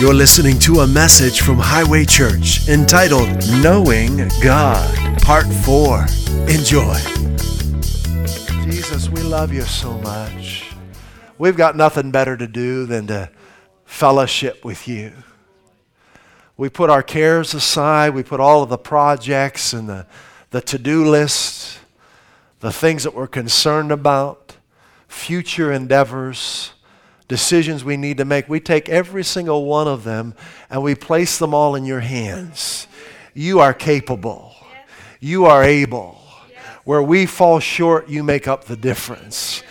You're listening to a message from Highway Church entitled Knowing God, Part 4. Enjoy. Jesus, we love you so much. We've got nothing better to do than to fellowship with you. We put our cares aside, we put all of the projects and the, the to do list, the things that we're concerned about, future endeavors decisions we need to make, we take every single one of them and we place them all in your hands. You are capable, you are able. Where we fall short, you make up the difference.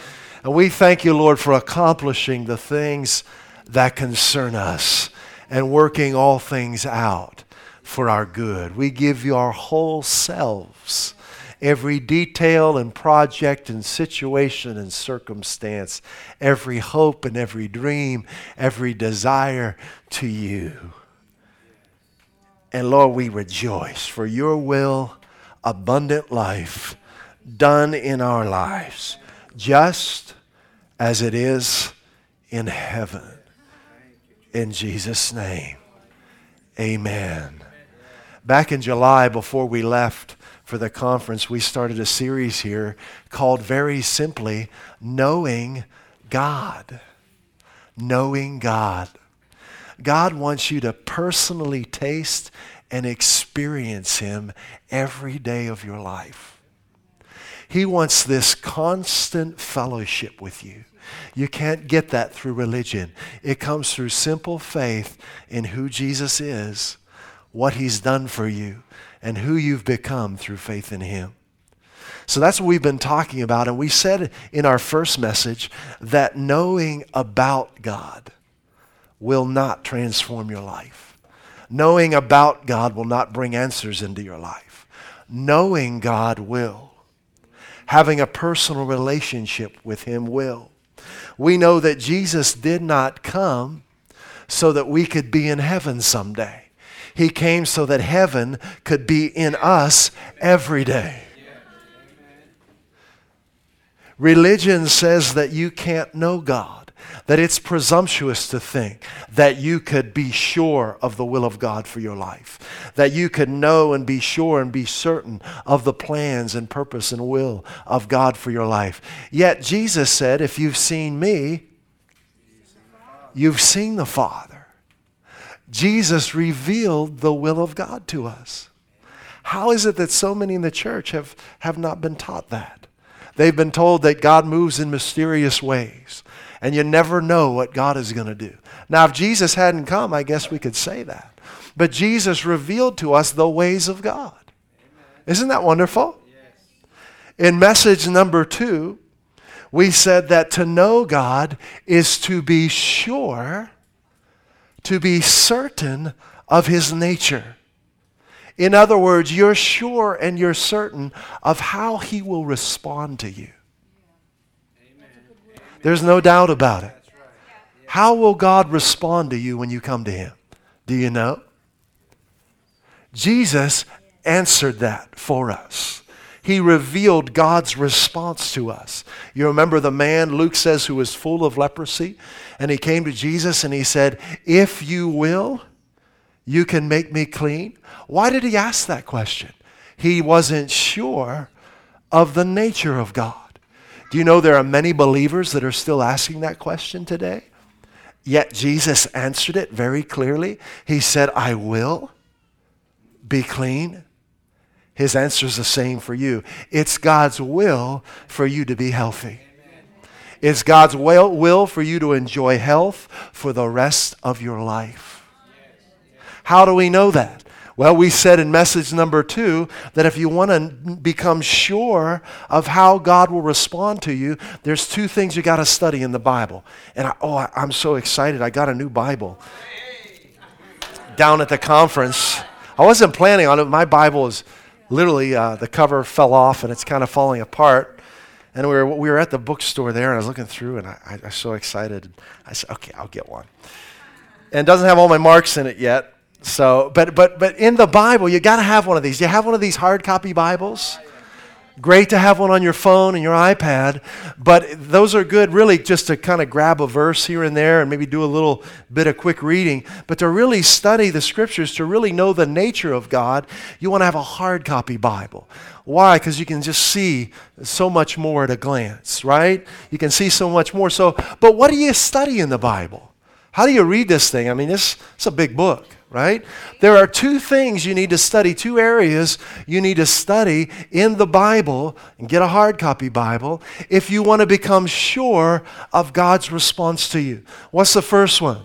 And we thank you, Lord, for accomplishing the things that concern us and working all things out for our good. We give you our whole selves every detail and project and situation and circumstance, every hope and every dream, every desire to you. And Lord, we rejoice for your will, abundant life done in our lives, just as it is in heaven. In Jesus' name, amen. Back in July, before we left, for the conference, we started a series here called very simply Knowing God. Knowing God. God wants you to personally taste and experience Him every day of your life. He wants this constant fellowship with you. You can't get that through religion. It comes through simple faith in who Jesus is, what He's done for you, and who you've become through faith in Him. So that's what we've been talking about. And we said in our first message that knowing about God will not transform your life. Knowing about God will not bring answers into your life. Knowing God will. Having a personal relationship with Him will. We know that Jesus did not come so that we could be in heaven someday. He came so that heaven could be in us every day. Religion says that you can't know God, that it's presumptuous to think that you could be sure of the will of God for your life, that you could know and be sure and be certain of the plans and purpose and will of God for your life. Yet Jesus said, If you've seen me, you've seen the Father. Jesus revealed the will of God to us. How is it that so many in the church have, have not been taught that? They've been told that God moves in mysterious ways, and you never know what God is going to do. Now, if Jesus hadn't come, I guess we could say that. But Jesus revealed to us the ways of God. Isn't that wonderful? In message number two, we said that to know God is to be sure to be certain of his nature. In other words, you're sure and you're certain of how he will respond to you. There's no doubt about it. How will God respond to you when you come to him? Do you know? Jesus answered that for us. He revealed God's response to us. You remember the man, Luke says, who was full of leprosy? And he came to Jesus and he said, If you will, you can make me clean. Why did he ask that question? He wasn't sure of the nature of God. Do you know there are many believers that are still asking that question today? Yet Jesus answered it very clearly. He said, I will be clean. His answer is the same for you. It's God's will for you to be healthy. It's God's will, will for you to enjoy health for the rest of your life. How do we know that? Well, we said in message number two that if you want to become sure of how God will respond to you, there's two things you got to study in the Bible. And I, oh, I, I'm so excited. I got a new Bible down at the conference. I wasn't planning on it. My Bible is literally, uh, the cover fell off and it's kind of falling apart. And we were, we were at the bookstore there, and I was looking through, and I, I, was so excited. I said, okay, I'll get one. And it doesn't have all my marks in it yet. So, but, but, but in the Bible, you got to have one of these. You have one of these hard copy Bibles? Great to have one on your phone and your iPad, but those are good really just to kind of grab a verse here and there and maybe do a little bit of quick reading. But to really study the scriptures, to really know the nature of God, you want to have a hard copy Bible. Why? Because you can just see so much more at a glance, right? You can see so much more. So, but what do you study in the Bible? How do you read this thing? I mean, this, it's a big book right? There are two things you need to study, two areas you need to study in the Bible and get a hard copy Bible if you want to become sure of God's response to you. What's the first one?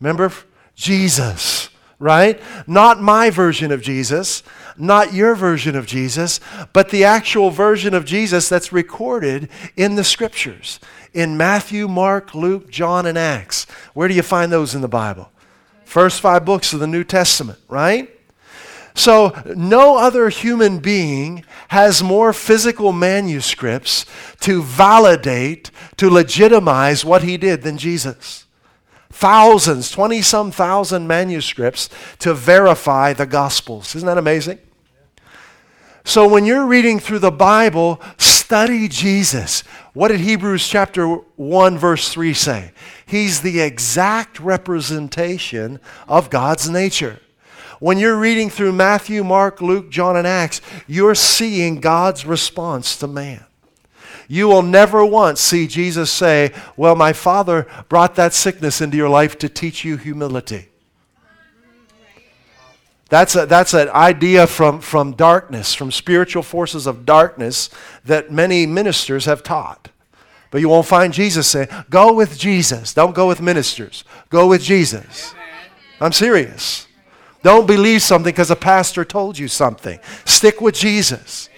Remember? Jesus, right? Not my version of Jesus, not your version of Jesus, but the actual version of Jesus that's recorded in the scriptures. In Matthew, Mark, Luke, John, and Acts. Where do you find those in the Bible? First five books of the New Testament, right? So, no other human being has more physical manuscripts to validate, to legitimize what he did than Jesus. Thousands, 20 some thousand manuscripts to verify the Gospels. Isn't that amazing? So, when you're reading through the Bible, study Jesus. What did Hebrews chapter 1, verse 3 say? He's the exact representation of God's nature. When you're reading through Matthew, Mark, Luke, John, and Acts, you're seeing God's response to man. You will never once see Jesus say, Well, my Father brought that sickness into your life to teach you humility. That's, a, that's an idea from, from darkness, from spiritual forces of darkness that many ministers have taught. But you won't find Jesus saying, Go with Jesus. Don't go with ministers. Go with Jesus. I'm serious. Don't believe something because a pastor told you something. Stick with Jesus.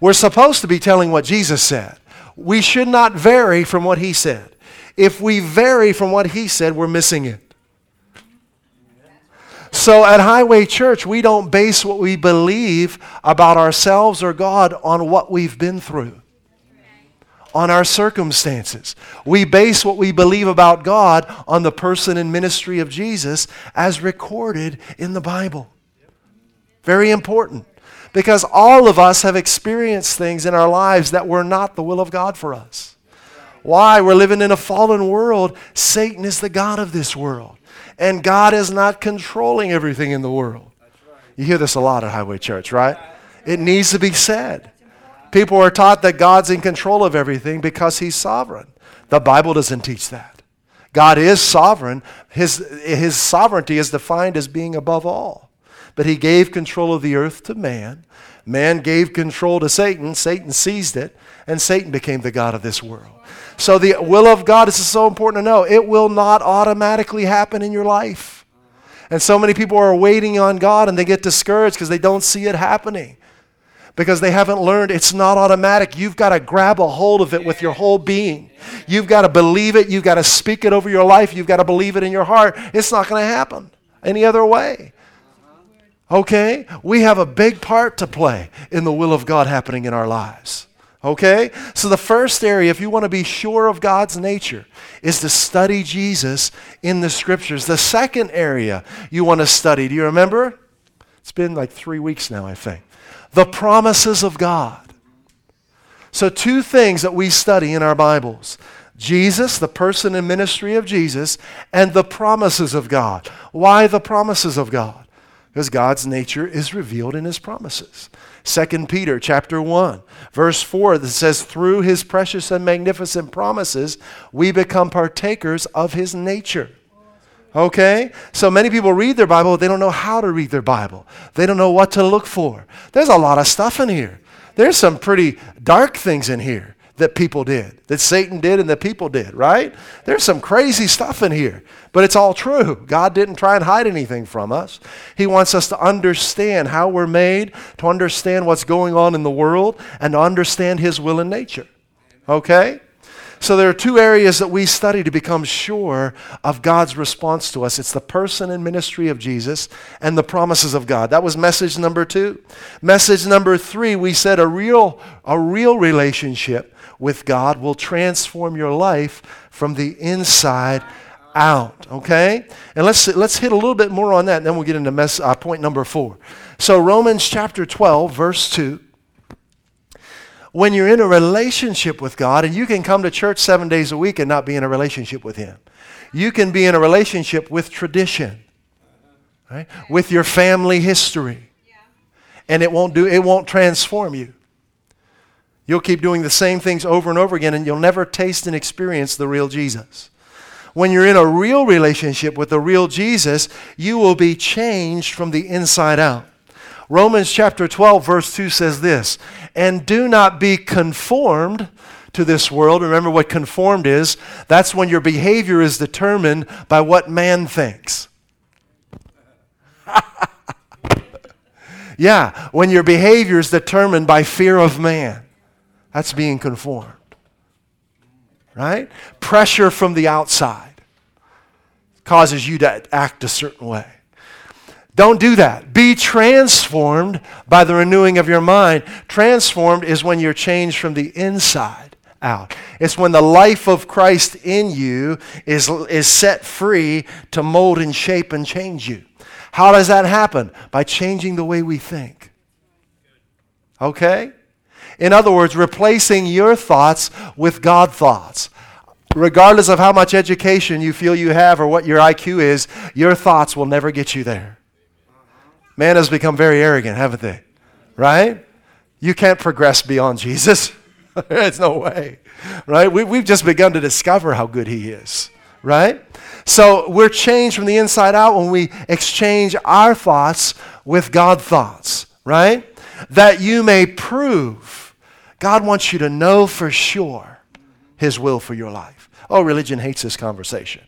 We're supposed to be telling what Jesus said. We should not vary from what he said. If we vary from what he said, we're missing it. So at Highway Church, we don't base what we believe about ourselves or God on what we've been through on our circumstances. We base what we believe about God on the person and ministry of Jesus as recorded in the Bible. Very important. Because all of us have experienced things in our lives that were not the will of God for us. Why? We're living in a fallen world. Satan is the God of this world. And God is not controlling everything in the world. You hear this a lot at Highway Church, right? It needs to be said. People are taught that God's in control of everything because He's sovereign. The Bible doesn't teach that. God is sovereign. His, his sovereignty is defined as being above all. But He gave control of the earth to man. Man gave control to Satan. Satan seized it, and Satan became the God of this world. So, the will of God is so important to know. It will not automatically happen in your life. And so many people are waiting on God and they get discouraged because they don't see it happening because they haven't learned it's not automatic. You've got to grab a hold of it with your whole being. You've got to believe it. You've got to speak it over your life. You've got to believe it in your heart. It's not going to happen any other way. Okay? We have a big part to play in the will of God happening in our lives. Okay? So, the first area, if you want to be sure of God's nature, is to study Jesus in the scriptures. The second area you want to study, do you remember? It's been like three weeks now, I think the promises of God. So, two things that we study in our Bibles Jesus, the person and ministry of Jesus, and the promises of God. Why the promises of God? Because God's nature is revealed in his promises. 2 Peter chapter 1, verse 4 that says, Through his precious and magnificent promises, we become partakers of his nature. Okay? So many people read their Bible, but they don't know how to read their Bible. They don't know what to look for. There's a lot of stuff in here. There's some pretty dark things in here that people did, that Satan did and that people did, right? There's some crazy stuff in here, but it's all true. God didn't try and hide anything from us. He wants us to understand how we're made, to understand what's going on in the world, and to understand His will and nature. Okay? So there are two areas that we study to become sure of God's response to us. It's the person and ministry of Jesus and the promises of God. That was message number 2. Message number 3, we said a real a real relationship with God will transform your life from the inside out. Okay? And let's, let's hit a little bit more on that, and then we'll get into mess, uh, point number four. So, Romans chapter 12, verse 2 when you're in a relationship with God, and you can come to church seven days a week and not be in a relationship with Him. You can be in a relationship with tradition, right? with your family history, and it won't do. It won't transform you. You'll keep doing the same things over and over again, and you'll never taste and experience the real Jesus. When you're in a real relationship with the real Jesus, you will be changed from the inside out. Romans chapter 12, verse 2 says this And do not be conformed to this world. Remember what conformed is? That's when your behavior is determined by what man thinks. yeah, when your behavior is determined by fear of man. That's being conformed. Right? Pressure from the outside causes you to act a certain way. Don't do that. Be transformed by the renewing of your mind. Transformed is when you're changed from the inside out. It's when the life of Christ in you is, is set free to mold and shape and change you. How does that happen? By changing the way we think. Okay? In other words, replacing your thoughts with God thoughts. Regardless of how much education you feel you have or what your IQ is, your thoughts will never get you there. Man has become very arrogant, haven't they? Right? You can't progress beyond Jesus. There's no way. Right? We, we've just begun to discover how good He is. Right? So we're changed from the inside out when we exchange our thoughts with God thoughts. Right? That you may prove. God wants you to know for sure His will for your life. Oh, religion hates this conversation.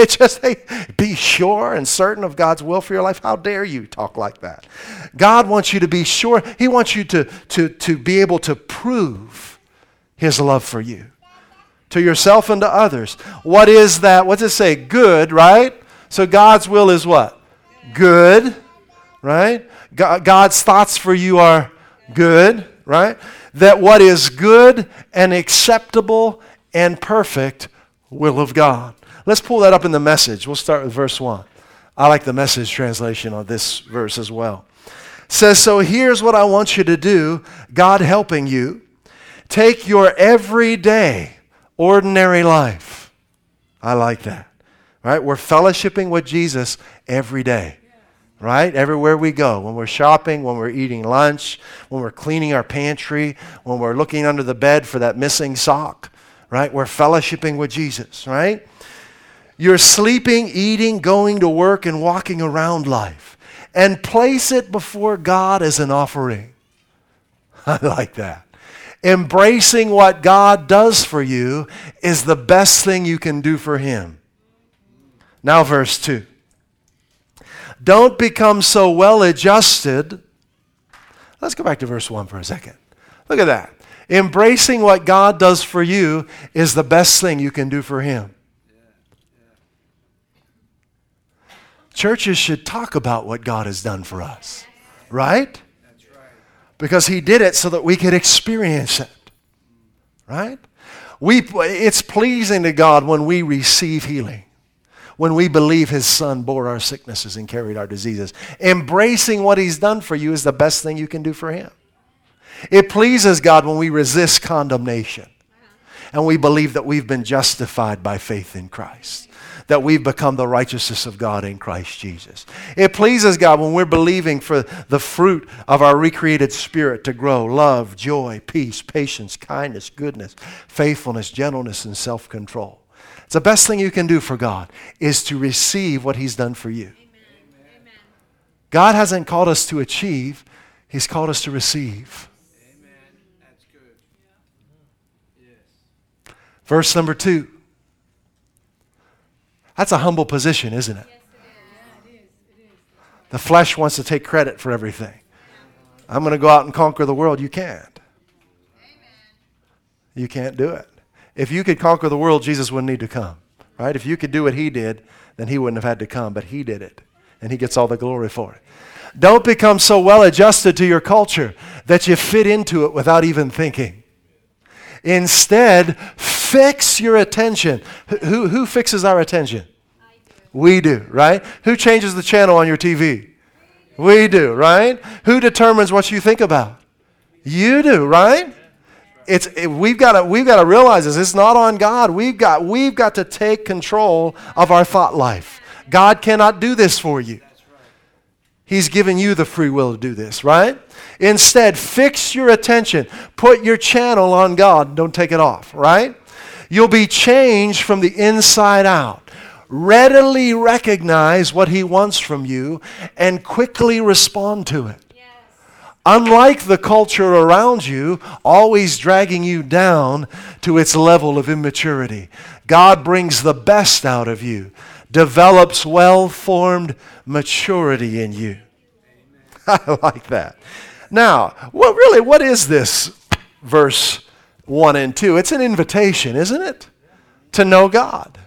It's just, hey, be sure and certain of God's will for your life. How dare you talk like that? God wants you to be sure. He wants you to, to, to be able to prove His love for you to yourself and to others. What is that? What does it say? Good, right? So God's will is what? Good, right? God's thoughts for you are good, right? That what is good and acceptable and perfect will of God. Let's pull that up in the message. We'll start with verse 1. I like the message translation on this verse as well. It says, So here's what I want you to do, God helping you. Take your everyday, ordinary life. I like that. Right? We're fellowshipping with Jesus every day. Right? Everywhere we go. When we're shopping, when we're eating lunch, when we're cleaning our pantry, when we're looking under the bed for that missing sock. Right? We're fellowshipping with Jesus. Right? You're sleeping, eating, going to work, and walking around life. And place it before God as an offering. I like that. Embracing what God does for you is the best thing you can do for Him. Now, verse 2. Don't become so well adjusted. Let's go back to verse 1 for a second. Look at that. Embracing what God does for you is the best thing you can do for Him. Churches should talk about what God has done for us, right? Because He did it so that we could experience it, right? We, it's pleasing to God when we receive healing, when we believe His Son bore our sicknesses and carried our diseases. Embracing what He's done for you is the best thing you can do for Him. It pleases God when we resist condemnation and we believe that we've been justified by faith in Christ that we've become the righteousness of God in Christ Jesus. It pleases God when we're believing for the fruit of our recreated spirit to grow love, joy, peace, patience, kindness, goodness, faithfulness, gentleness, and self control. It's the best thing you can do for God is to receive what He's done for you. Amen. God hasn't called us to achieve, He's called us to receive. Verse number two. That's a humble position, isn't it? The flesh wants to take credit for everything. I'm going to go out and conquer the world. You can't. You can't do it. If you could conquer the world, Jesus wouldn't need to come. Right? If you could do what he did, then he wouldn't have had to come, but he did it. And he gets all the glory for it. Don't become so well adjusted to your culture that you fit into it without even thinking. Instead, fix your attention. Who, who fixes our attention? We do, right? Who changes the channel on your TV? We do, right? Who determines what you think about? You do, right? it's, it, we've got to we've got to realize this. It's not on God. We've got we've got to take control of our thought life. God cannot do this for you. He's given you the free will to do this, right? Instead, fix your attention. Put your channel on God. Don't take it off, right? You'll be changed from the inside out. Readily recognize what He wants from you and quickly respond to it. Unlike the culture around you, always dragging you down to its level of immaturity, God brings the best out of you develops well formed maturity in you. I like that. Now, well, really, what is this verse 1 and 2? It's an invitation, isn't it? To know God.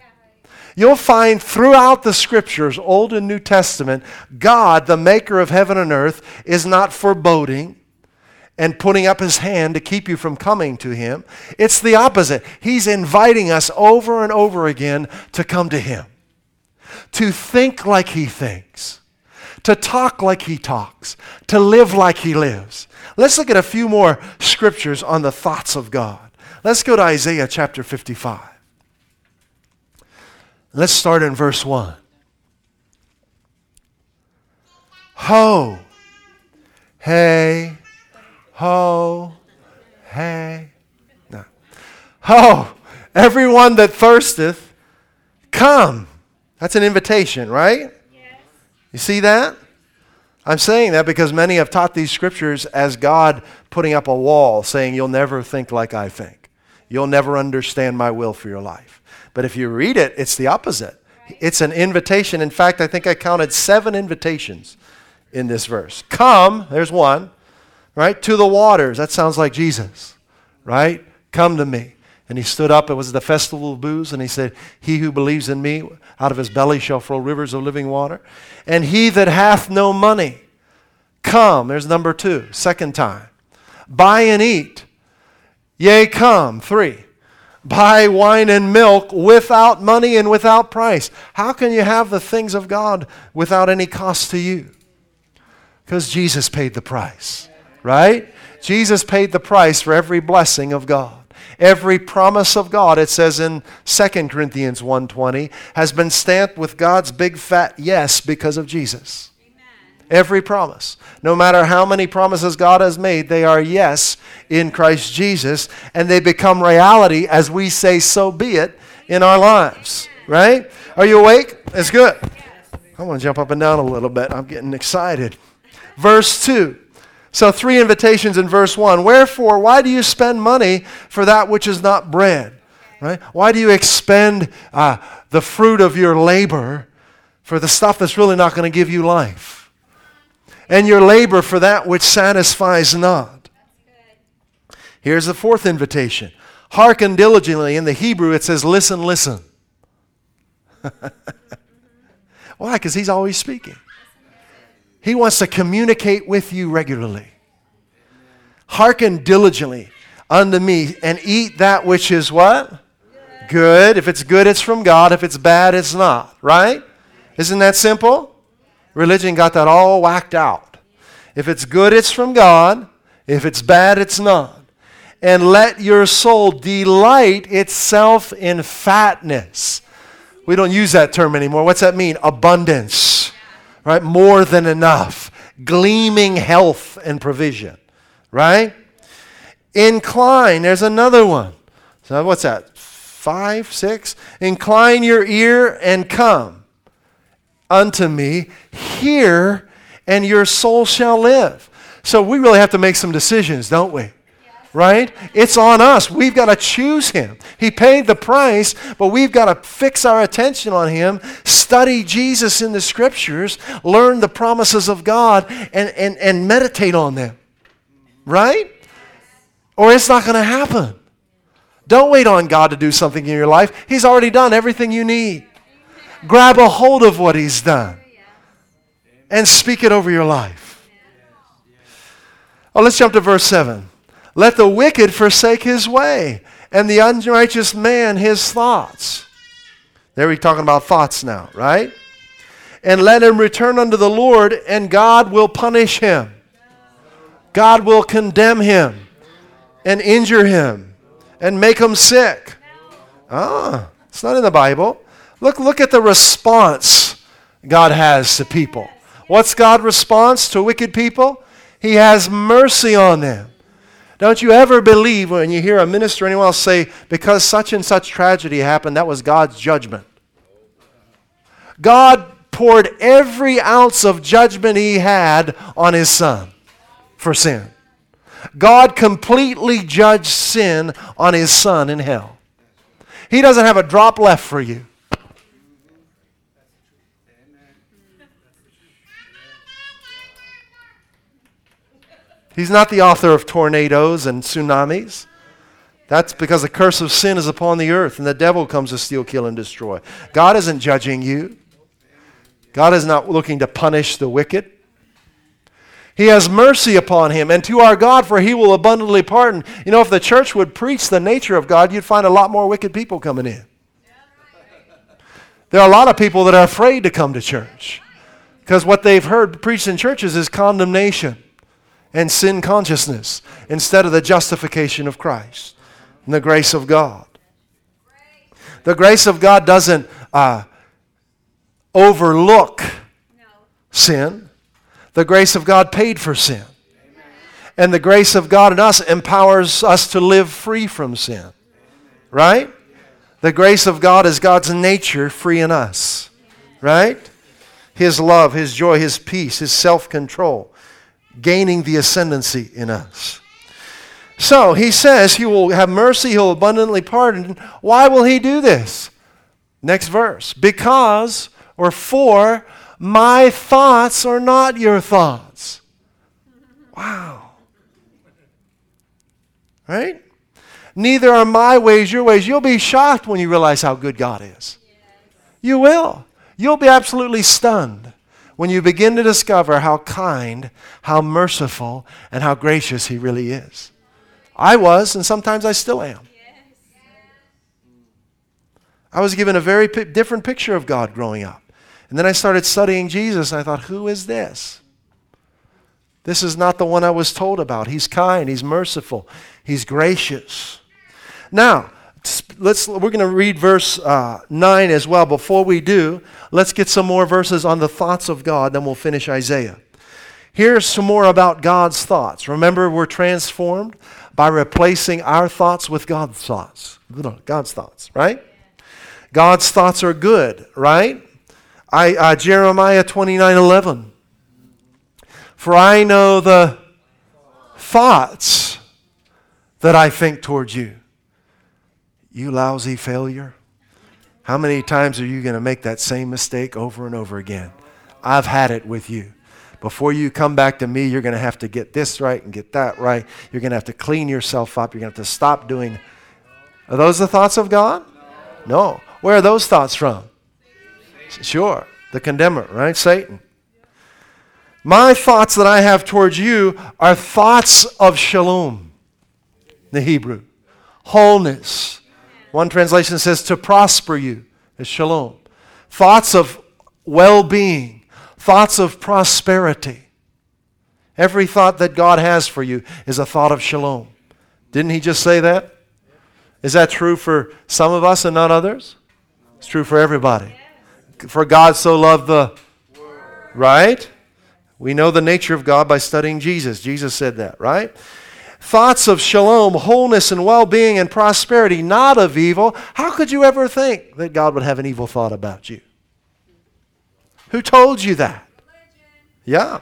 You'll find throughout the scriptures, Old and New Testament, God, the maker of heaven and earth, is not foreboding and putting up his hand to keep you from coming to him. It's the opposite. He's inviting us over and over again to come to him to think like he thinks, to talk like he talks, to live like he lives. Let's look at a few more scriptures on the thoughts of God. Let's go to Isaiah chapter 55. Let's start in verse 1. Ho, hey, ho, hey. No. Ho, everyone that thirsteth, come. That's an invitation, right? You see that? I'm saying that because many have taught these scriptures as God putting up a wall saying, You'll never think like I think. You'll never understand my will for your life. But if you read it, it's the opposite. It's an invitation. In fact, I think I counted seven invitations in this verse. Come, there's one, right? To the waters. That sounds like Jesus, right? Come to me. And he stood up. It was the festival of booths. And he said, He who believes in me, out of his belly shall flow rivers of living water. And he that hath no money, come. There's number two, second time. Buy and eat. Yea, come. Three. Buy wine and milk without money and without price. How can you have the things of God without any cost to you? Because Jesus paid the price, right? Jesus paid the price for every blessing of God. Every promise of God, it says in 2 Corinthians 1:20, has been stamped with God's big fat yes because of Jesus. Every promise. No matter how many promises God has made, they are yes in Christ Jesus, and they become reality as we say, so be it in our lives. Right? Are you awake? It's good. I want to jump up and down a little bit. I'm getting excited. Verse 2 so, three invitations in verse 1. Wherefore, why do you spend money for that which is not bread? Right? Why do you expend uh, the fruit of your labor for the stuff that's really not going to give you life? And your labor for that which satisfies not. Here's the fourth invitation hearken diligently. In the Hebrew, it says, listen, listen. Why? Because he's always speaking. He wants to communicate with you regularly. Hearken diligently unto me and eat that which is what? Good. If it's good, it's from God. If it's bad, it's not. Right? Isn't that simple? Religion got that all whacked out. If it's good, it's from God. If it's bad, it's not. And let your soul delight itself in fatness. We don't use that term anymore. What's that mean? Abundance right? More than enough, gleaming health and provision, right? Incline, there's another one. So, what's that? Five, six? Incline your ear and come unto me. Hear, and your soul shall live. So, we really have to make some decisions, don't we? Right? It's on us. We've got to choose Him. He paid the price, but we've got to fix our attention on Him, study Jesus in the Scriptures, learn the promises of God, and, and, and meditate on them, right? Or it's not going to happen. Don't wait on God to do something in your life. He's already done everything you need. Grab a hold of what He's done and speak it over your life. Oh, let's jump to verse 7. Let the wicked forsake his way, and the unrighteous man his thoughts. There we're talking about thoughts now, right? And let him return unto the Lord, and God will punish him. God will condemn him. and injure him and make him sick. Ah, it's not in the Bible. Look, look at the response God has to people. What's God's response to wicked people? He has mercy on them. Don't you ever believe when you hear a minister or anyone else say, because such and such tragedy happened, that was God's judgment. God poured every ounce of judgment he had on his son for sin. God completely judged sin on his son in hell. He doesn't have a drop left for you. He's not the author of tornadoes and tsunamis. That's because the curse of sin is upon the earth and the devil comes to steal, kill, and destroy. God isn't judging you, God is not looking to punish the wicked. He has mercy upon him, and to our God, for he will abundantly pardon. You know, if the church would preach the nature of God, you'd find a lot more wicked people coming in. There are a lot of people that are afraid to come to church because what they've heard preached in churches is condemnation and sin consciousness instead of the justification of Christ and the grace of God. The grace of God doesn't uh, overlook sin, the grace of God paid for sin. And the grace of God in us empowers us to live free from sin. Right? The grace of God is God's nature free in us. Right? His love, His joy, His peace, His self control gaining the ascendancy in us. So he says he will have mercy, he'll abundantly pardon. Why will he do this? Next verse. Because or for my thoughts are not your thoughts. Wow. Right? Neither are my ways your ways. You'll be shocked when you realize how good God is. You will. You'll be absolutely stunned when you begin to discover how kind, how merciful, and how gracious He really is. I was, and sometimes I still am. I was given a very p- different picture of God growing up. And then I started studying Jesus, and I thought, who is this? This is not the one I was told about. He's kind, he's merciful, he's gracious. Now, let's we're going to read verse uh, 9 as well. Before we do let's get some more verses on the thoughts of god then we'll finish isaiah. Here's some more about god's thoughts. Remember we're transformed by replacing our thoughts with god's thoughts. God's thoughts right? God's thoughts are good right? I, uh, jeremiah 29 11 for i know the thoughts that i think towards you you lousy failure. How many times are you going to make that same mistake over and over again? I've had it with you. Before you come back to me, you're going to have to get this right and get that right. You're going to have to clean yourself up. You're going to have to stop doing. Are those the thoughts of God? No. Where are those thoughts from? Sure. The condemner, right? Satan. My thoughts that I have towards you are thoughts of shalom, the Hebrew, wholeness, one translation says to prosper you is shalom. Thoughts of well being, thoughts of prosperity. Every thought that God has for you is a thought of shalom. Didn't he just say that? Is that true for some of us and not others? It's true for everybody. For God so loved the right? We know the nature of God by studying Jesus. Jesus said that, right? Thoughts of shalom, wholeness, and well being and prosperity, not of evil, how could you ever think that God would have an evil thought about you? Who told you that? Yeah.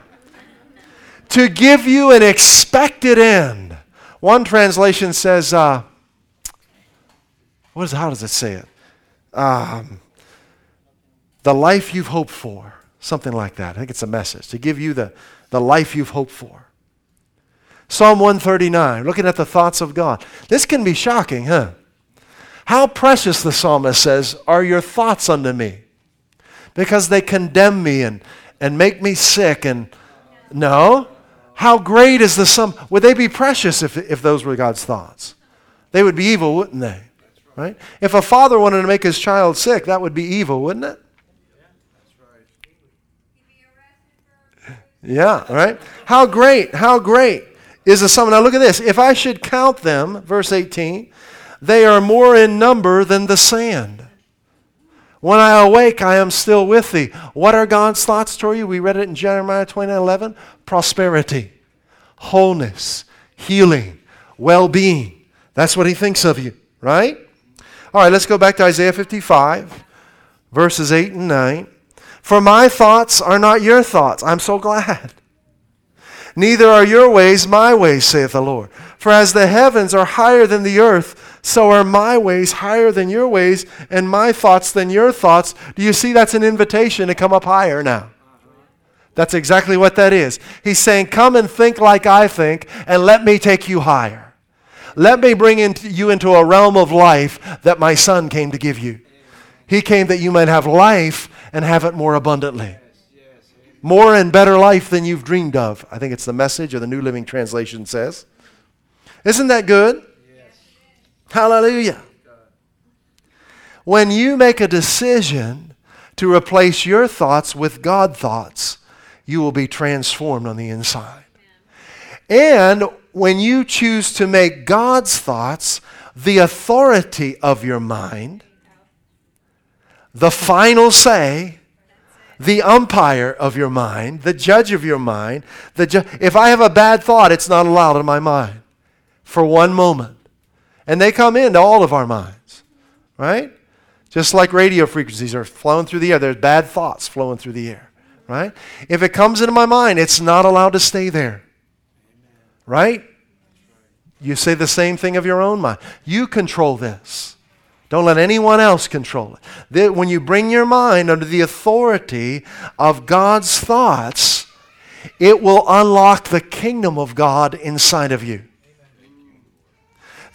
To give you an expected end. One translation says, uh, what is, how does it say it? Um, the life you've hoped for. Something like that. I think it's a message. To give you the, the life you've hoped for. Psalm 139, looking at the thoughts of God. This can be shocking, huh? How precious, the psalmist says, are your thoughts unto me? Because they condemn me and, and make me sick. And no. How great is the sum? Would they be precious if, if those were God's thoughts? They would be evil, wouldn't they? Right? If a father wanted to make his child sick, that would be evil, wouldn't it? Yeah, right? How great, how great is the sum. Now look at this. If I should count them, verse 18, they are more in number than the sand. When I awake, I am still with thee. What are God's thoughts toward you? We read it in Jeremiah 29 11. Prosperity, wholeness, healing, well being. That's what he thinks of you, right? All right, let's go back to Isaiah 55, verses 8 and 9. For my thoughts are not your thoughts. I'm so glad. Neither are your ways my ways, saith the Lord. For as the heavens are higher than the earth, so are my ways higher than your ways, and my thoughts than your thoughts. Do you see that's an invitation to come up higher now? That's exactly what that is. He's saying, Come and think like I think, and let me take you higher. Let me bring into you into a realm of life that my son came to give you. He came that you might have life and have it more abundantly more and better life than you've dreamed of. I think it's the message, or the New Living Translation says. Isn't that good? Yes. Hallelujah. When you make a decision to replace your thoughts with God thoughts, you will be transformed on the inside. And when you choose to make God's thoughts the authority of your mind, the final say, the umpire of your mind, the judge of your mind. The ju- if I have a bad thought, it's not allowed in my mind for one moment. And they come into all of our minds, right? Just like radio frequencies are flowing through the air, there's bad thoughts flowing through the air, right? If it comes into my mind, it's not allowed to stay there, right? You say the same thing of your own mind. You control this. Don't let anyone else control it. When you bring your mind under the authority of God's thoughts, it will unlock the kingdom of God inside of you.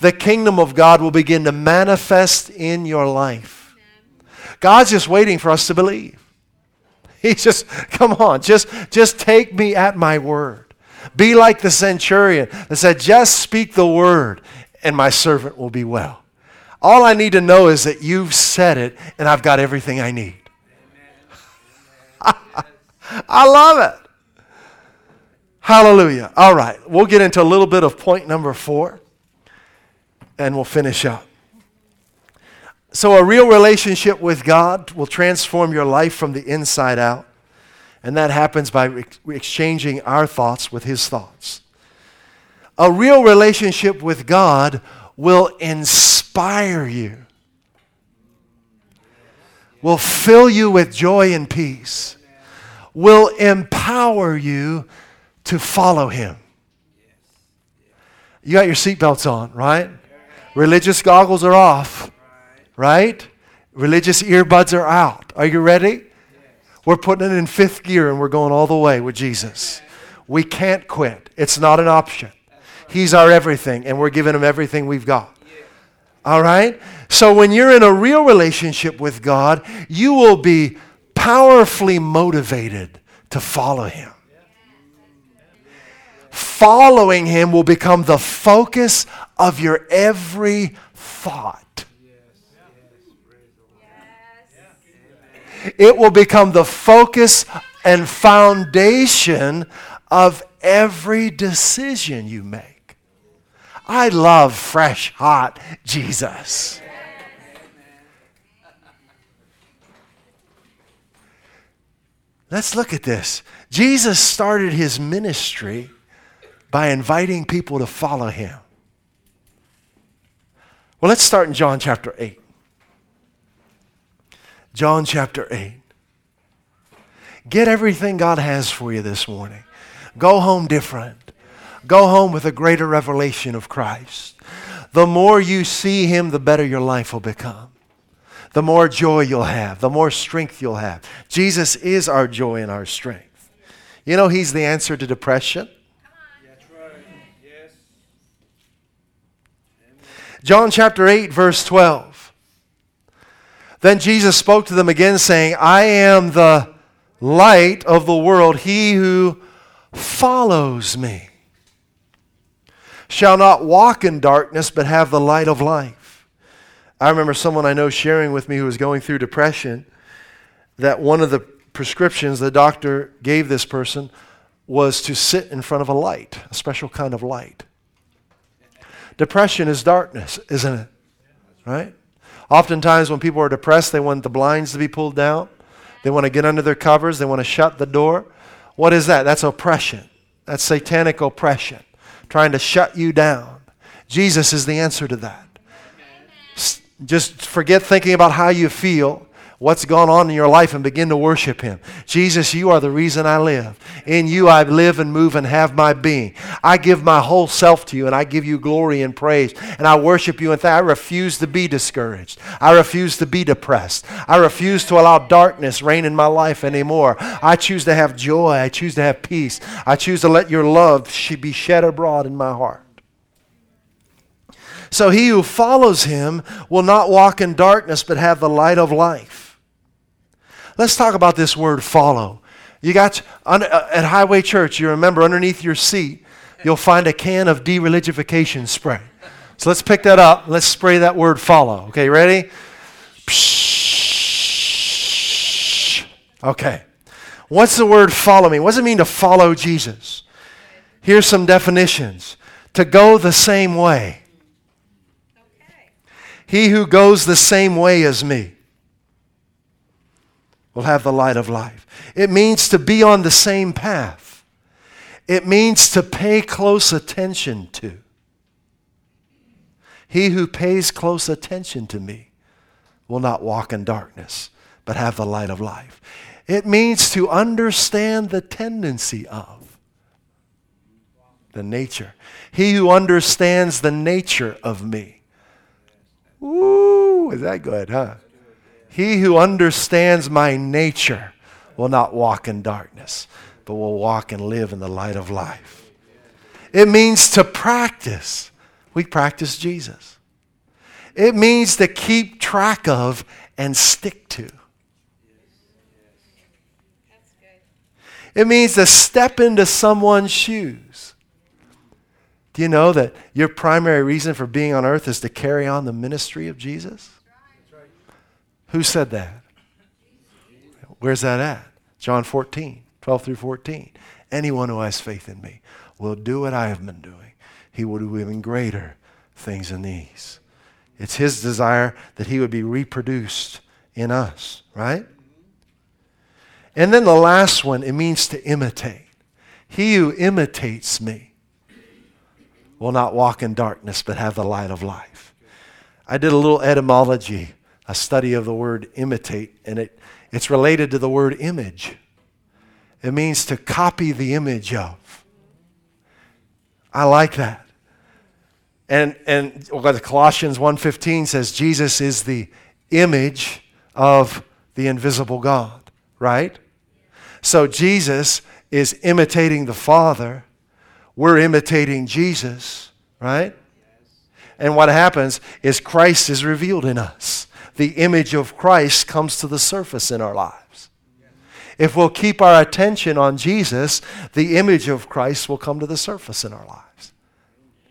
The kingdom of God will begin to manifest in your life. God's just waiting for us to believe. He's just, come on, just, just take me at my word. Be like the centurion that said, just speak the word and my servant will be well. All I need to know is that you've said it and I've got everything I need. I love it. Hallelujah. All right, we'll get into a little bit of point number four and we'll finish up. So, a real relationship with God will transform your life from the inside out, and that happens by ex- exchanging our thoughts with His thoughts. A real relationship with God will inspire you, will fill you with joy and peace, will empower you to follow Him. You got your seatbelts on, right? Religious goggles are off, right? Religious earbuds are out. Are you ready? We're putting it in fifth gear and we're going all the way with Jesus. We can't quit, it's not an option. He's our everything, and we're giving Him everything we've got. All right? So when you're in a real relationship with God, you will be powerfully motivated to follow Him. Following Him will become the focus of your every thought. It will become the focus and foundation of every decision you make. I love fresh, hot Jesus. Let's look at this. Jesus started his ministry by inviting people to follow him. Well, let's start in John chapter 8. John chapter 8. Get everything God has for you this morning. Go home different. Go home with a greater revelation of Christ. The more you see Him, the better your life will become. The more joy you'll have, the more strength you'll have. Jesus is our joy and our strength. You know, He's the answer to depression. John chapter 8, verse 12. Then Jesus spoke to them again, saying, I am the light of the world. He who follows me shall not walk in darkness, but have the light of life. I remember someone I know sharing with me who was going through depression that one of the prescriptions the doctor gave this person was to sit in front of a light, a special kind of light. Depression is darkness, isn't it? Right? Oftentimes, when people are depressed, they want the blinds to be pulled down. They want to get under their covers. They want to shut the door. What is that? That's oppression. That's satanic oppression, trying to shut you down. Jesus is the answer to that. Just forget thinking about how you feel what's gone on in your life and begin to worship Him. Jesus, you are the reason I live. In you I live and move and have my being. I give my whole self to you and I give you glory and praise. And I worship you and th- I refuse to be discouraged. I refuse to be depressed. I refuse to allow darkness reign in my life anymore. I choose to have joy. I choose to have peace. I choose to let your love be shed abroad in my heart. So he who follows him will not walk in darkness but have the light of life. Let's talk about this word follow. You got uh, at Highway Church, you remember underneath your seat, you'll find a can of de-religification spray. So let's pick that up. Let's spray that word follow. Okay, ready? Okay. What's the word follow mean? What does it mean to follow Jesus? Here's some definitions. To go the same way. He who goes the same way as me will have the light of life. It means to be on the same path. It means to pay close attention to. He who pays close attention to me will not walk in darkness, but have the light of life. It means to understand the tendency of the nature. He who understands the nature of me. Ooh, is that good, huh? He who understands my nature will not walk in darkness, but will walk and live in the light of life. It means to practice. We practice Jesus. It means to keep track of and stick to. It means to step into someone's shoes. Do you know that your primary reason for being on earth is to carry on the ministry of Jesus? Who said that? Where's that at? John 14, 12 through 14. Anyone who has faith in me will do what I have been doing. He will do even greater things than these. It's his desire that he would be reproduced in us, right? And then the last one, it means to imitate. He who imitates me will not walk in darkness but have the light of life. I did a little etymology a study of the word imitate, and it, it's related to the word image. It means to copy the image of. I like that. And, and Colossians 1.15 says, Jesus is the image of the invisible God, right? So Jesus is imitating the Father. We're imitating Jesus, right? And what happens is Christ is revealed in us the image of Christ comes to the surface in our lives. If we'll keep our attention on Jesus, the image of Christ will come to the surface in our lives.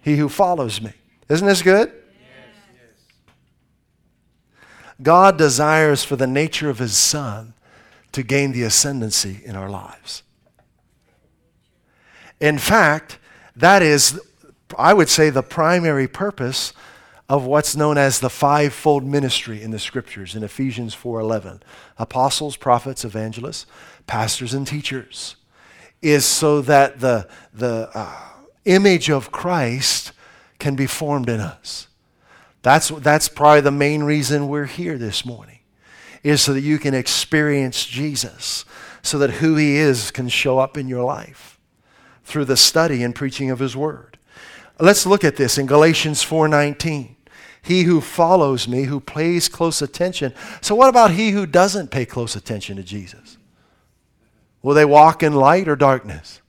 He who follows me. Isn't this good? God desires for the nature of his Son to gain the ascendancy in our lives. In fact, that is, I would say, the primary purpose of what's known as the fivefold ministry in the scriptures in Ephesians 4:11. Apostles, prophets, evangelists, pastors and teachers is so that the the uh, image of Christ can be formed in us. That's that's probably the main reason we're here this morning is so that you can experience Jesus, so that who he is can show up in your life through the study and preaching of his word. Let's look at this in Galatians 4:19 he who follows me, who pays close attention. So, what about he who doesn't pay close attention to Jesus? Will they walk in light or darkness?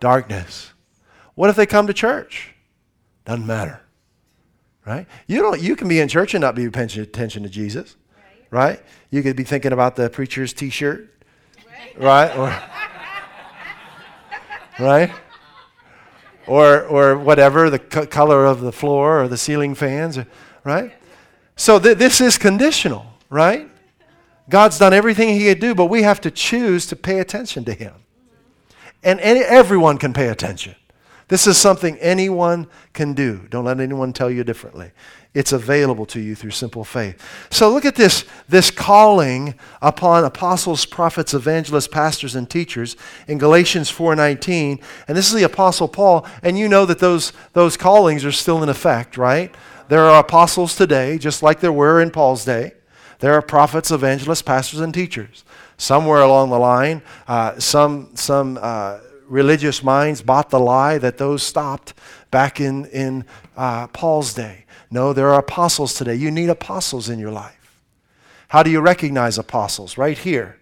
Darkness. What if they come to church? Doesn't matter. Right? You, don't, you can be in church and not be paying attention to Jesus. Right? You could be thinking about the preacher's t shirt. Right? Or, right? Or, or whatever, the co- color of the floor or the ceiling fans. Or, right? So th- this is conditional, right? God's done everything He could do, but we have to choose to pay attention to Him. And any, everyone can pay attention. This is something anyone can do. Don't let anyone tell you differently. It's available to you through simple faith. So look at this, this calling upon apostles, prophets, evangelists, pastors, and teachers in Galatians 4.19. And this is the Apostle Paul. And you know that those, those callings are still in effect, right? There are apostles today, just like there were in Paul's day. There are prophets, evangelists, pastors, and teachers. Somewhere along the line, uh, some, some uh, religious minds bought the lie that those stopped back in, in uh, Paul's day. No, there are apostles today. You need apostles in your life. How do you recognize apostles? Right here.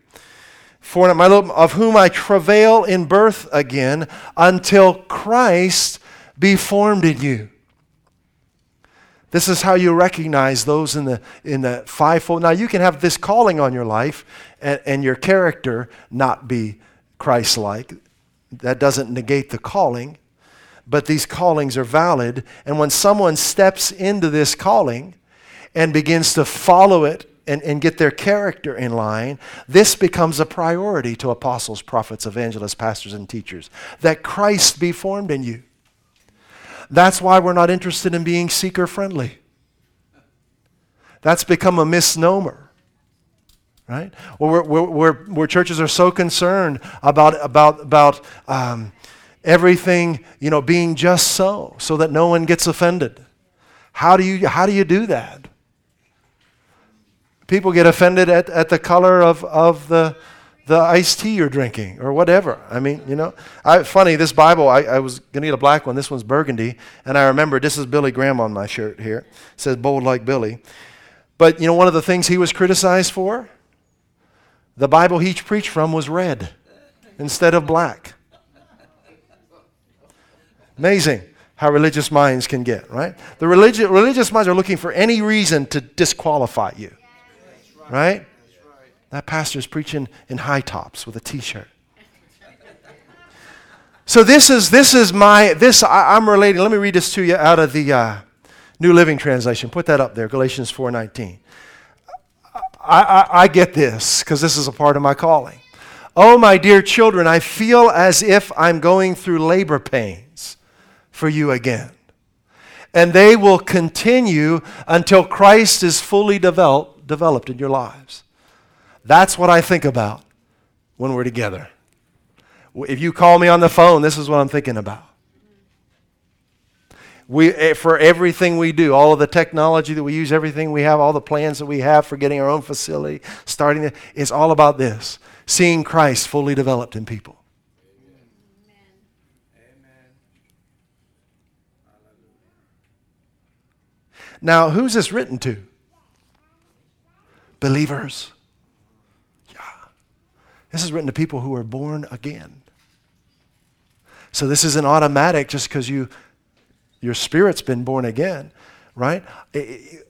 For my of whom I travail in birth again until Christ be formed in you. This is how you recognize those in the, in the fivefold. Now, you can have this calling on your life and, and your character not be Christ like. That doesn't negate the calling, but these callings are valid. And when someone steps into this calling and begins to follow it and, and get their character in line, this becomes a priority to apostles, prophets, evangelists, pastors, and teachers that Christ be formed in you. That's why we're not interested in being seeker friendly. That's become a misnomer. Right? We're, where churches are so concerned about, about, about um, everything you know, being just so, so that no one gets offended. How do you, how do, you do that? People get offended at, at the color of, of the, the iced tea you're drinking or whatever. I mean, you know, I, funny, this Bible, I, I was going to get a black one. This one's burgundy. And I remember this is Billy Graham on my shirt here. It says bold like Billy. But, you know, one of the things he was criticized for? The Bible he preached from was red instead of black. Amazing how religious minds can get, right? The religi- religious minds are looking for any reason to disqualify you, right? That pastor's preaching in high tops with a t-shirt. So this is this is my this I, am relating. Let me read this to you out of the uh, New Living Translation. Put that up there, Galatians 4:19. I, I, I get this because this is a part of my calling. Oh, my dear children, I feel as if I'm going through labor pains for you again. And they will continue until Christ is fully developed developed in your lives. That's what I think about when we're together. If you call me on the phone, this is what I'm thinking about. We, eh, for everything we do, all of the technology that we use, everything we have, all the plans that we have for getting our own facility, starting it, it's all about this seeing Christ fully developed in people. Now, who's this written to? Believers. This is written to people who are born again. So this isn't automatic just because you your spirit's been born again, right?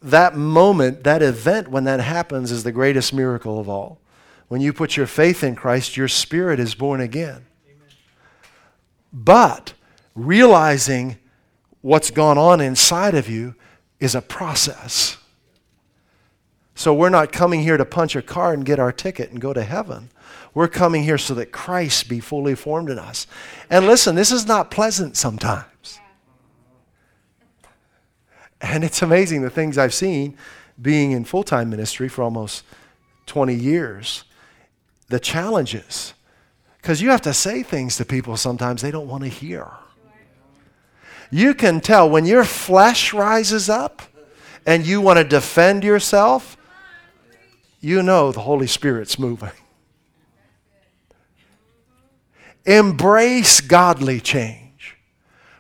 That moment, that event when that happens is the greatest miracle of all. When you put your faith in Christ, your spirit is born again. Amen. But realizing what's gone on inside of you is a process. So we're not coming here to punch a card and get our ticket and go to heaven. We're coming here so that Christ be fully formed in us. And listen, this is not pleasant sometimes. And it's amazing the things I've seen being in full time ministry for almost 20 years. The challenges. Because you have to say things to people sometimes they don't want to hear. You can tell when your flesh rises up and you want to defend yourself, you know the Holy Spirit's moving. Embrace godly change.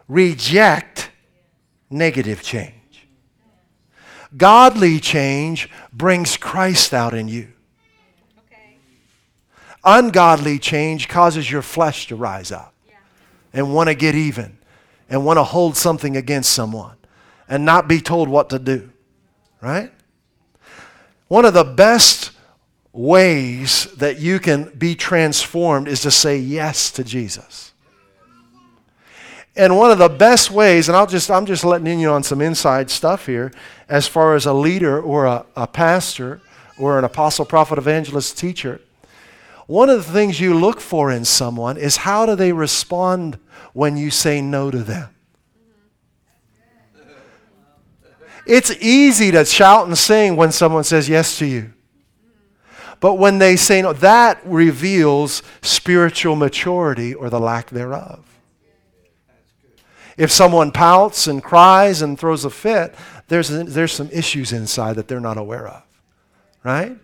Reject negative change. Godly change brings Christ out in you. Ungodly change causes your flesh to rise up and want to get even and want to hold something against someone and not be told what to do. Right? One of the best ways that you can be transformed is to say yes to Jesus. And one of the best ways, and I'll just, I'm just letting in you on some inside stuff here, as far as a leader or a, a pastor or an apostle, prophet, evangelist, teacher, one of the things you look for in someone is how do they respond when you say no to them? It's easy to shout and sing when someone says yes to you. But when they say no, that reveals spiritual maturity or the lack thereof. If someone pouts and cries and throws a fit, there's, there's some issues inside that they're not aware of. Right?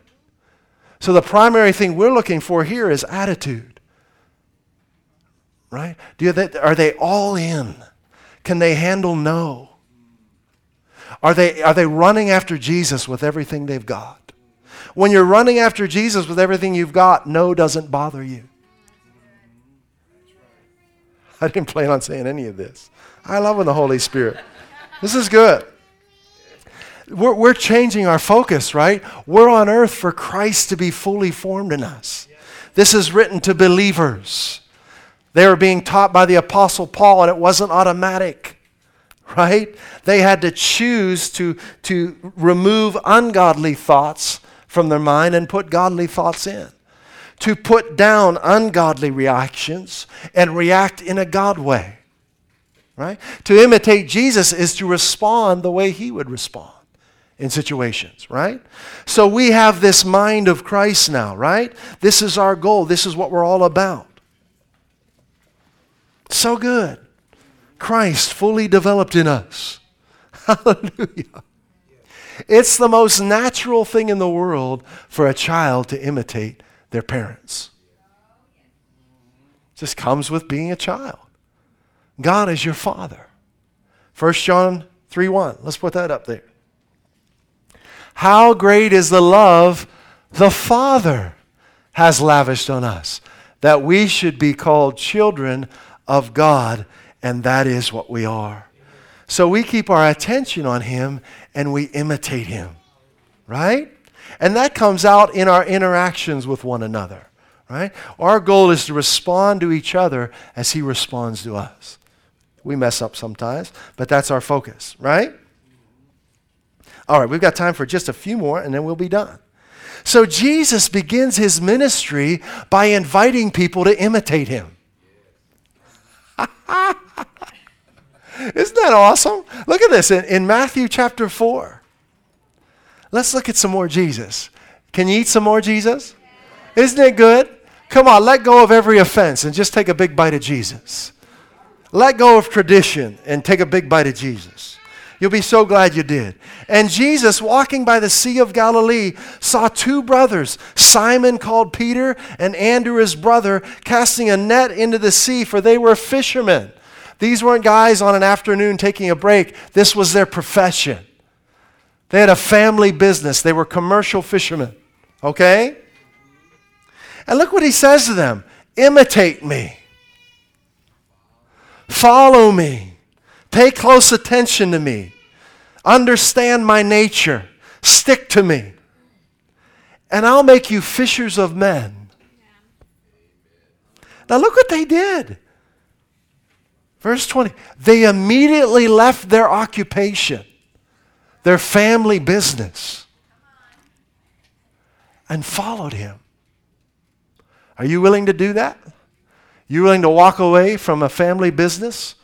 So the primary thing we're looking for here is attitude. Right? Do are they all in? Can they handle no? Are they, are they running after Jesus with everything they've got? When you're running after Jesus with everything you've got, no doesn't bother you. I didn't plan on saying any of this. I love when the Holy Spirit. This is good. We're, we're changing our focus, right? We're on earth for Christ to be fully formed in us. This is written to believers. They were being taught by the Apostle Paul, and it wasn't automatic, right? They had to choose to, to remove ungodly thoughts from their mind and put godly thoughts in. To put down ungodly reactions and react in a God way. Right? To imitate Jesus is to respond the way he would respond in situations, right? So we have this mind of Christ now, right? This is our goal. This is what we're all about. So good. Christ fully developed in us. Hallelujah. It's the most natural thing in the world for a child to imitate their parents. It just comes with being a child. God is your father. 1 John 3 1. Let's put that up there. How great is the love the Father has lavished on us, that we should be called children of God, and that is what we are. So we keep our attention on Him and we imitate Him, right? And that comes out in our interactions with one another, right? Our goal is to respond to each other as He responds to us. We mess up sometimes, but that's our focus, right? All right, we've got time for just a few more and then we'll be done. So Jesus begins his ministry by inviting people to imitate him. Isn't that awesome? Look at this in, in, Matthew chapter 4. Let's look at some more Jesus. Can you eat some more Jesus? Isn't it good? Come on, let go of every offense and just take a big bite of Jesus. Let go of tradition and take a big bite of Jesus. You'll be so glad you did. And Jesus, walking by the Sea of Galilee, saw two brothers, Simon called Peter and Andrew his brother, casting a net into the sea, for they were fishermen. These weren't guys on an afternoon taking a break, this was their profession. They had a family business, they were commercial fishermen. Okay? And look what he says to them imitate me, follow me. Pay close attention to me. Understand my nature. Stick to me. And I'll make you fishers of men. Now look what they did. Verse 20. They immediately left their occupation, their family business, and followed him. Are you willing to do that? You willing to walk away from a family business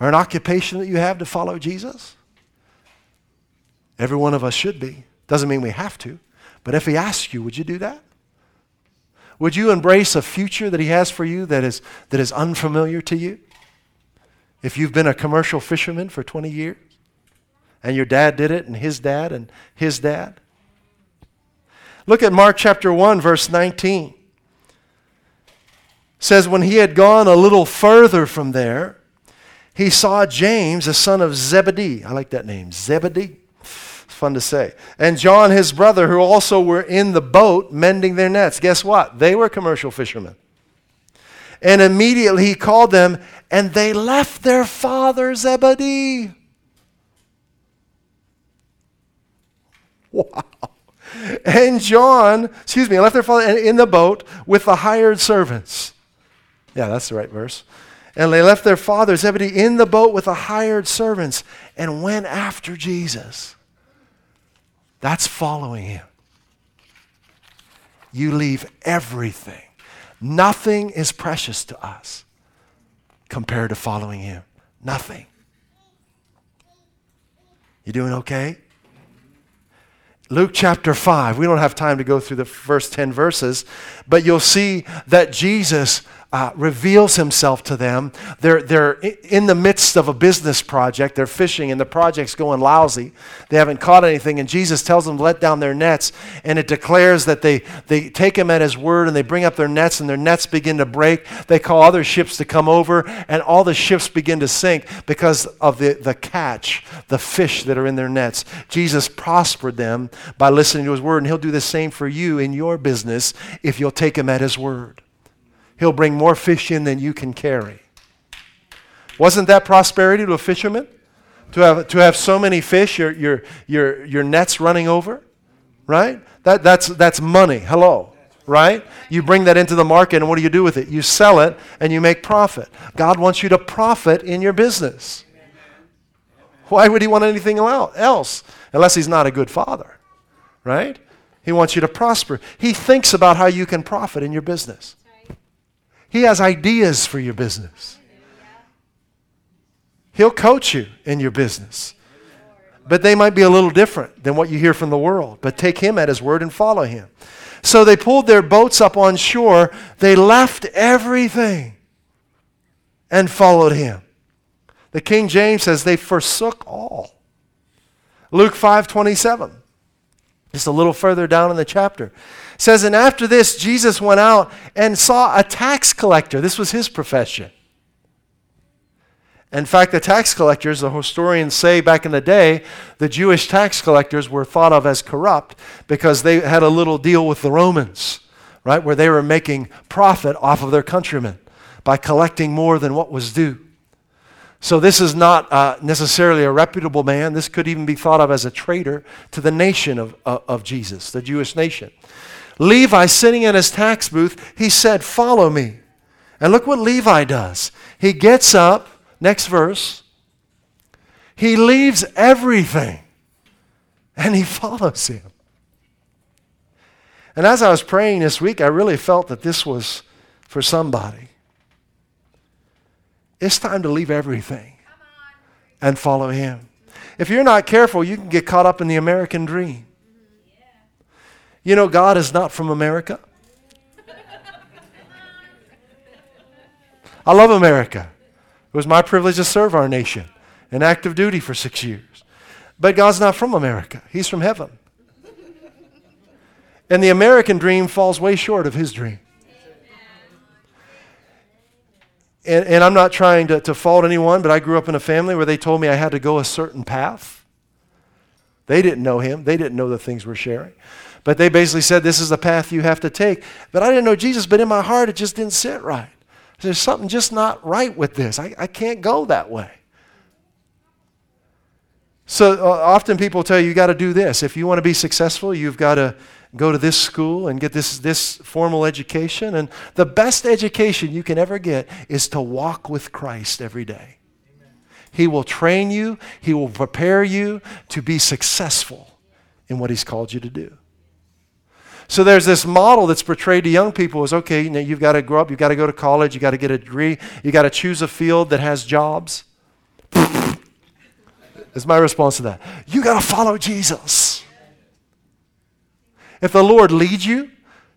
or an occupation that you have to follow Jesus? Every one of us should be. Doesn't mean we have to. But if he asks you, would you do that? Would you embrace a future that he has for you that is, that is unfamiliar to you? If you've been a commercial fisherman for 20 years, and your dad did it, and his dad, and his dad. Look at Mark chapter 1, verse 19. It says, When he had gone a little further from there, he saw James, the son of Zebedee. I like that name, Zebedee. It's fun to say. And John, his brother, who also were in the boat mending their nets. Guess what? They were commercial fishermen. And immediately he called them, and they left their father Zebedee. Wow. And John, excuse me, left their father in the boat with the hired servants. Yeah, that's the right verse. And they left their father Zebedee in the boat with the hired servants and went after Jesus. That's following him. You leave everything Nothing is precious to us compared to following Him. Nothing. You doing okay? Luke chapter 5. We don't have time to go through the first 10 verses, but you'll see that Jesus uh, reveals himself to them. They're, they're in the midst of a business project. They're fishing, and the project's going lousy. They haven't caught anything, and Jesus tells them to let down their nets. And it declares that they, they take him at his word and they bring up their nets, and their nets begin to break. They call other ships to come over, and all the ships begin to sink because of the, the catch, the fish that are in their nets. Jesus prospered them by listening to his word, and he'll do the same for you in your business if you'll take him at his word. He'll bring more fish in than you can carry. Wasn't that prosperity to a fisherman? To have, to have so many fish, your, your, your, your net's running over? Right? That, that's, that's money. Hello. Right? You bring that into the market, and what do you do with it? You sell it and you make profit. God wants you to profit in your business. Why would He want anything else? Unless He's not a good father. Right? He wants you to prosper. He thinks about how you can profit in your business. He has ideas for your business. He'll coach you in your business. But they might be a little different than what you hear from the world. But take him at his word and follow him. So they pulled their boats up on shore. They left everything and followed him. The King James says they forsook all. Luke 5 27. Just a little further down in the chapter says, And after this, Jesus went out and saw a tax collector. This was his profession. In fact, the tax collectors, the historians say back in the day, the Jewish tax collectors were thought of as corrupt because they had a little deal with the Romans, right, where they were making profit off of their countrymen by collecting more than what was due. So, this is not uh, necessarily a reputable man. This could even be thought of as a traitor to the nation of, uh, of Jesus, the Jewish nation. Levi sitting in his tax booth, he said, Follow me. And look what Levi does. He gets up, next verse, he leaves everything and he follows him. And as I was praying this week, I really felt that this was for somebody. It's time to leave everything and follow him. If you're not careful, you can get caught up in the American dream. You know, God is not from America. I love America. It was my privilege to serve our nation in active duty for six years. But God's not from America, He's from heaven. And the American dream falls way short of His dream. And, and I'm not trying to, to fault anyone, but I grew up in a family where they told me I had to go a certain path. They didn't know Him, they didn't know the things we're sharing. But they basically said, This is the path you have to take. But I didn't know Jesus, but in my heart, it just didn't sit right. There's something just not right with this. I, I can't go that way. So uh, often people tell you, you got to do this. If you want to be successful, you've got to go to this school and get this, this formal education. And the best education you can ever get is to walk with Christ every day. Amen. He will train you, He will prepare you to be successful in what He's called you to do. So there's this model that's portrayed to young people is okay, you know, you've got to grow up, you've got to go to college, you've got to get a degree, you've got to choose a field that has jobs. Is my response to that. You got to follow Jesus. If the Lord leads you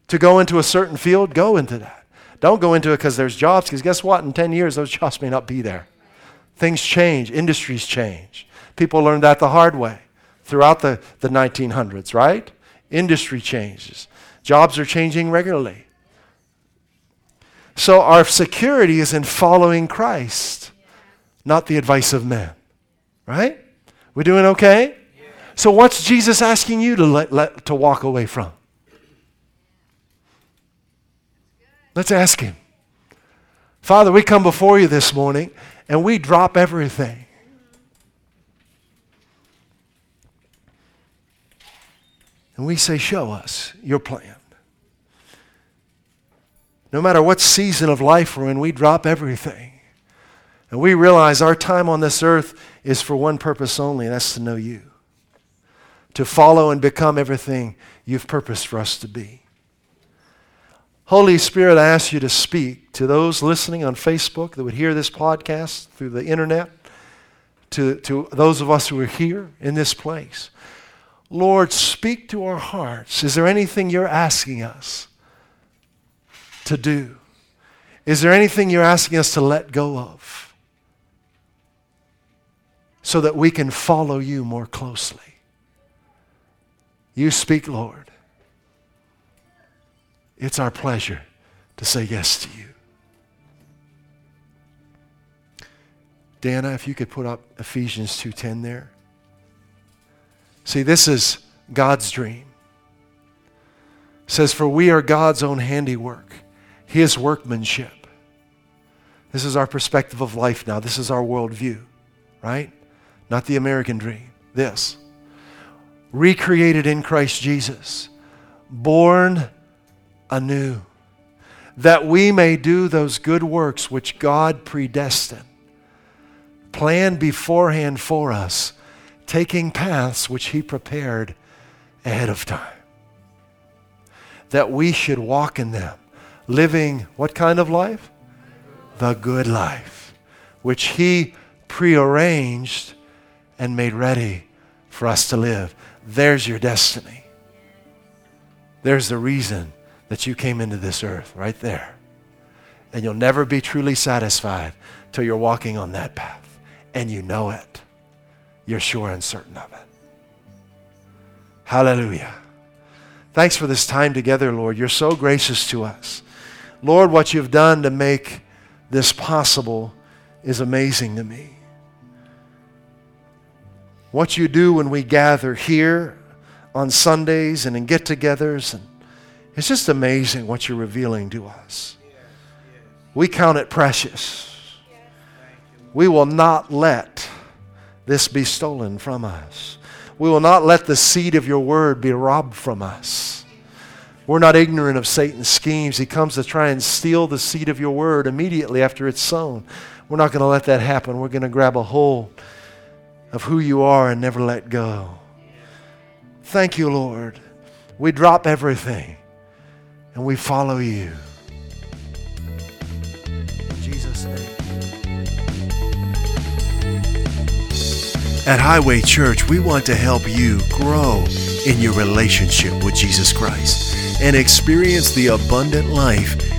to go into a certain field, go into that. Don't go into it because there's jobs, because guess what? In 10 years, those jobs may not be there. Things change, industries change. People learned that the hard way throughout the, the 1900s, right? Industry changes. Jobs are changing regularly. So our security is in following Christ, not the advice of men. Right? We doing okay? So what's Jesus asking you to let, let to walk away from? Let's ask him. Father, we come before you this morning and we drop everything. And we say, Show us your plan. No matter what season of life we're in, we drop everything. And we realize our time on this earth is for one purpose only, and that's to know you. To follow and become everything you've purposed for us to be. Holy Spirit, I ask you to speak to those listening on Facebook that would hear this podcast through the internet, to, to those of us who are here in this place. Lord, speak to our hearts. Is there anything you're asking us to do? Is there anything you're asking us to let go of so that we can follow you more closely? You speak, Lord. It's our pleasure to say yes to you. Dana, if you could put up Ephesians 2:10 there. See, this is God's dream. It says, For we are God's own handiwork, His workmanship. This is our perspective of life now. This is our worldview, right? Not the American dream. This. Recreated in Christ Jesus, born anew, that we may do those good works which God predestined, planned beforehand for us taking paths which He prepared ahead of time. That we should walk in them, living what kind of life? The good life, which He prearranged and made ready for us to live. There's your destiny. There's the reason that you came into this earth, right there. And you'll never be truly satisfied till you're walking on that path. And you know it you're sure and certain of it. Hallelujah. Thanks for this time together, Lord. You're so gracious to us. Lord, what you've done to make this possible is amazing to me. What you do when we gather here on Sundays and in get togethers, and it's just amazing what you're revealing to us. We count it precious. We will not let this be stolen from us. We will not let the seed of your word be robbed from us. We're not ignorant of Satan's schemes. He comes to try and steal the seed of your word immediately after it's sown. We're not going to let that happen. We're going to grab a hold of who you are and never let go. Thank you, Lord. We drop everything and we follow you. In Jesus' name. At Highway Church, we want to help you grow in your relationship with Jesus Christ and experience the abundant life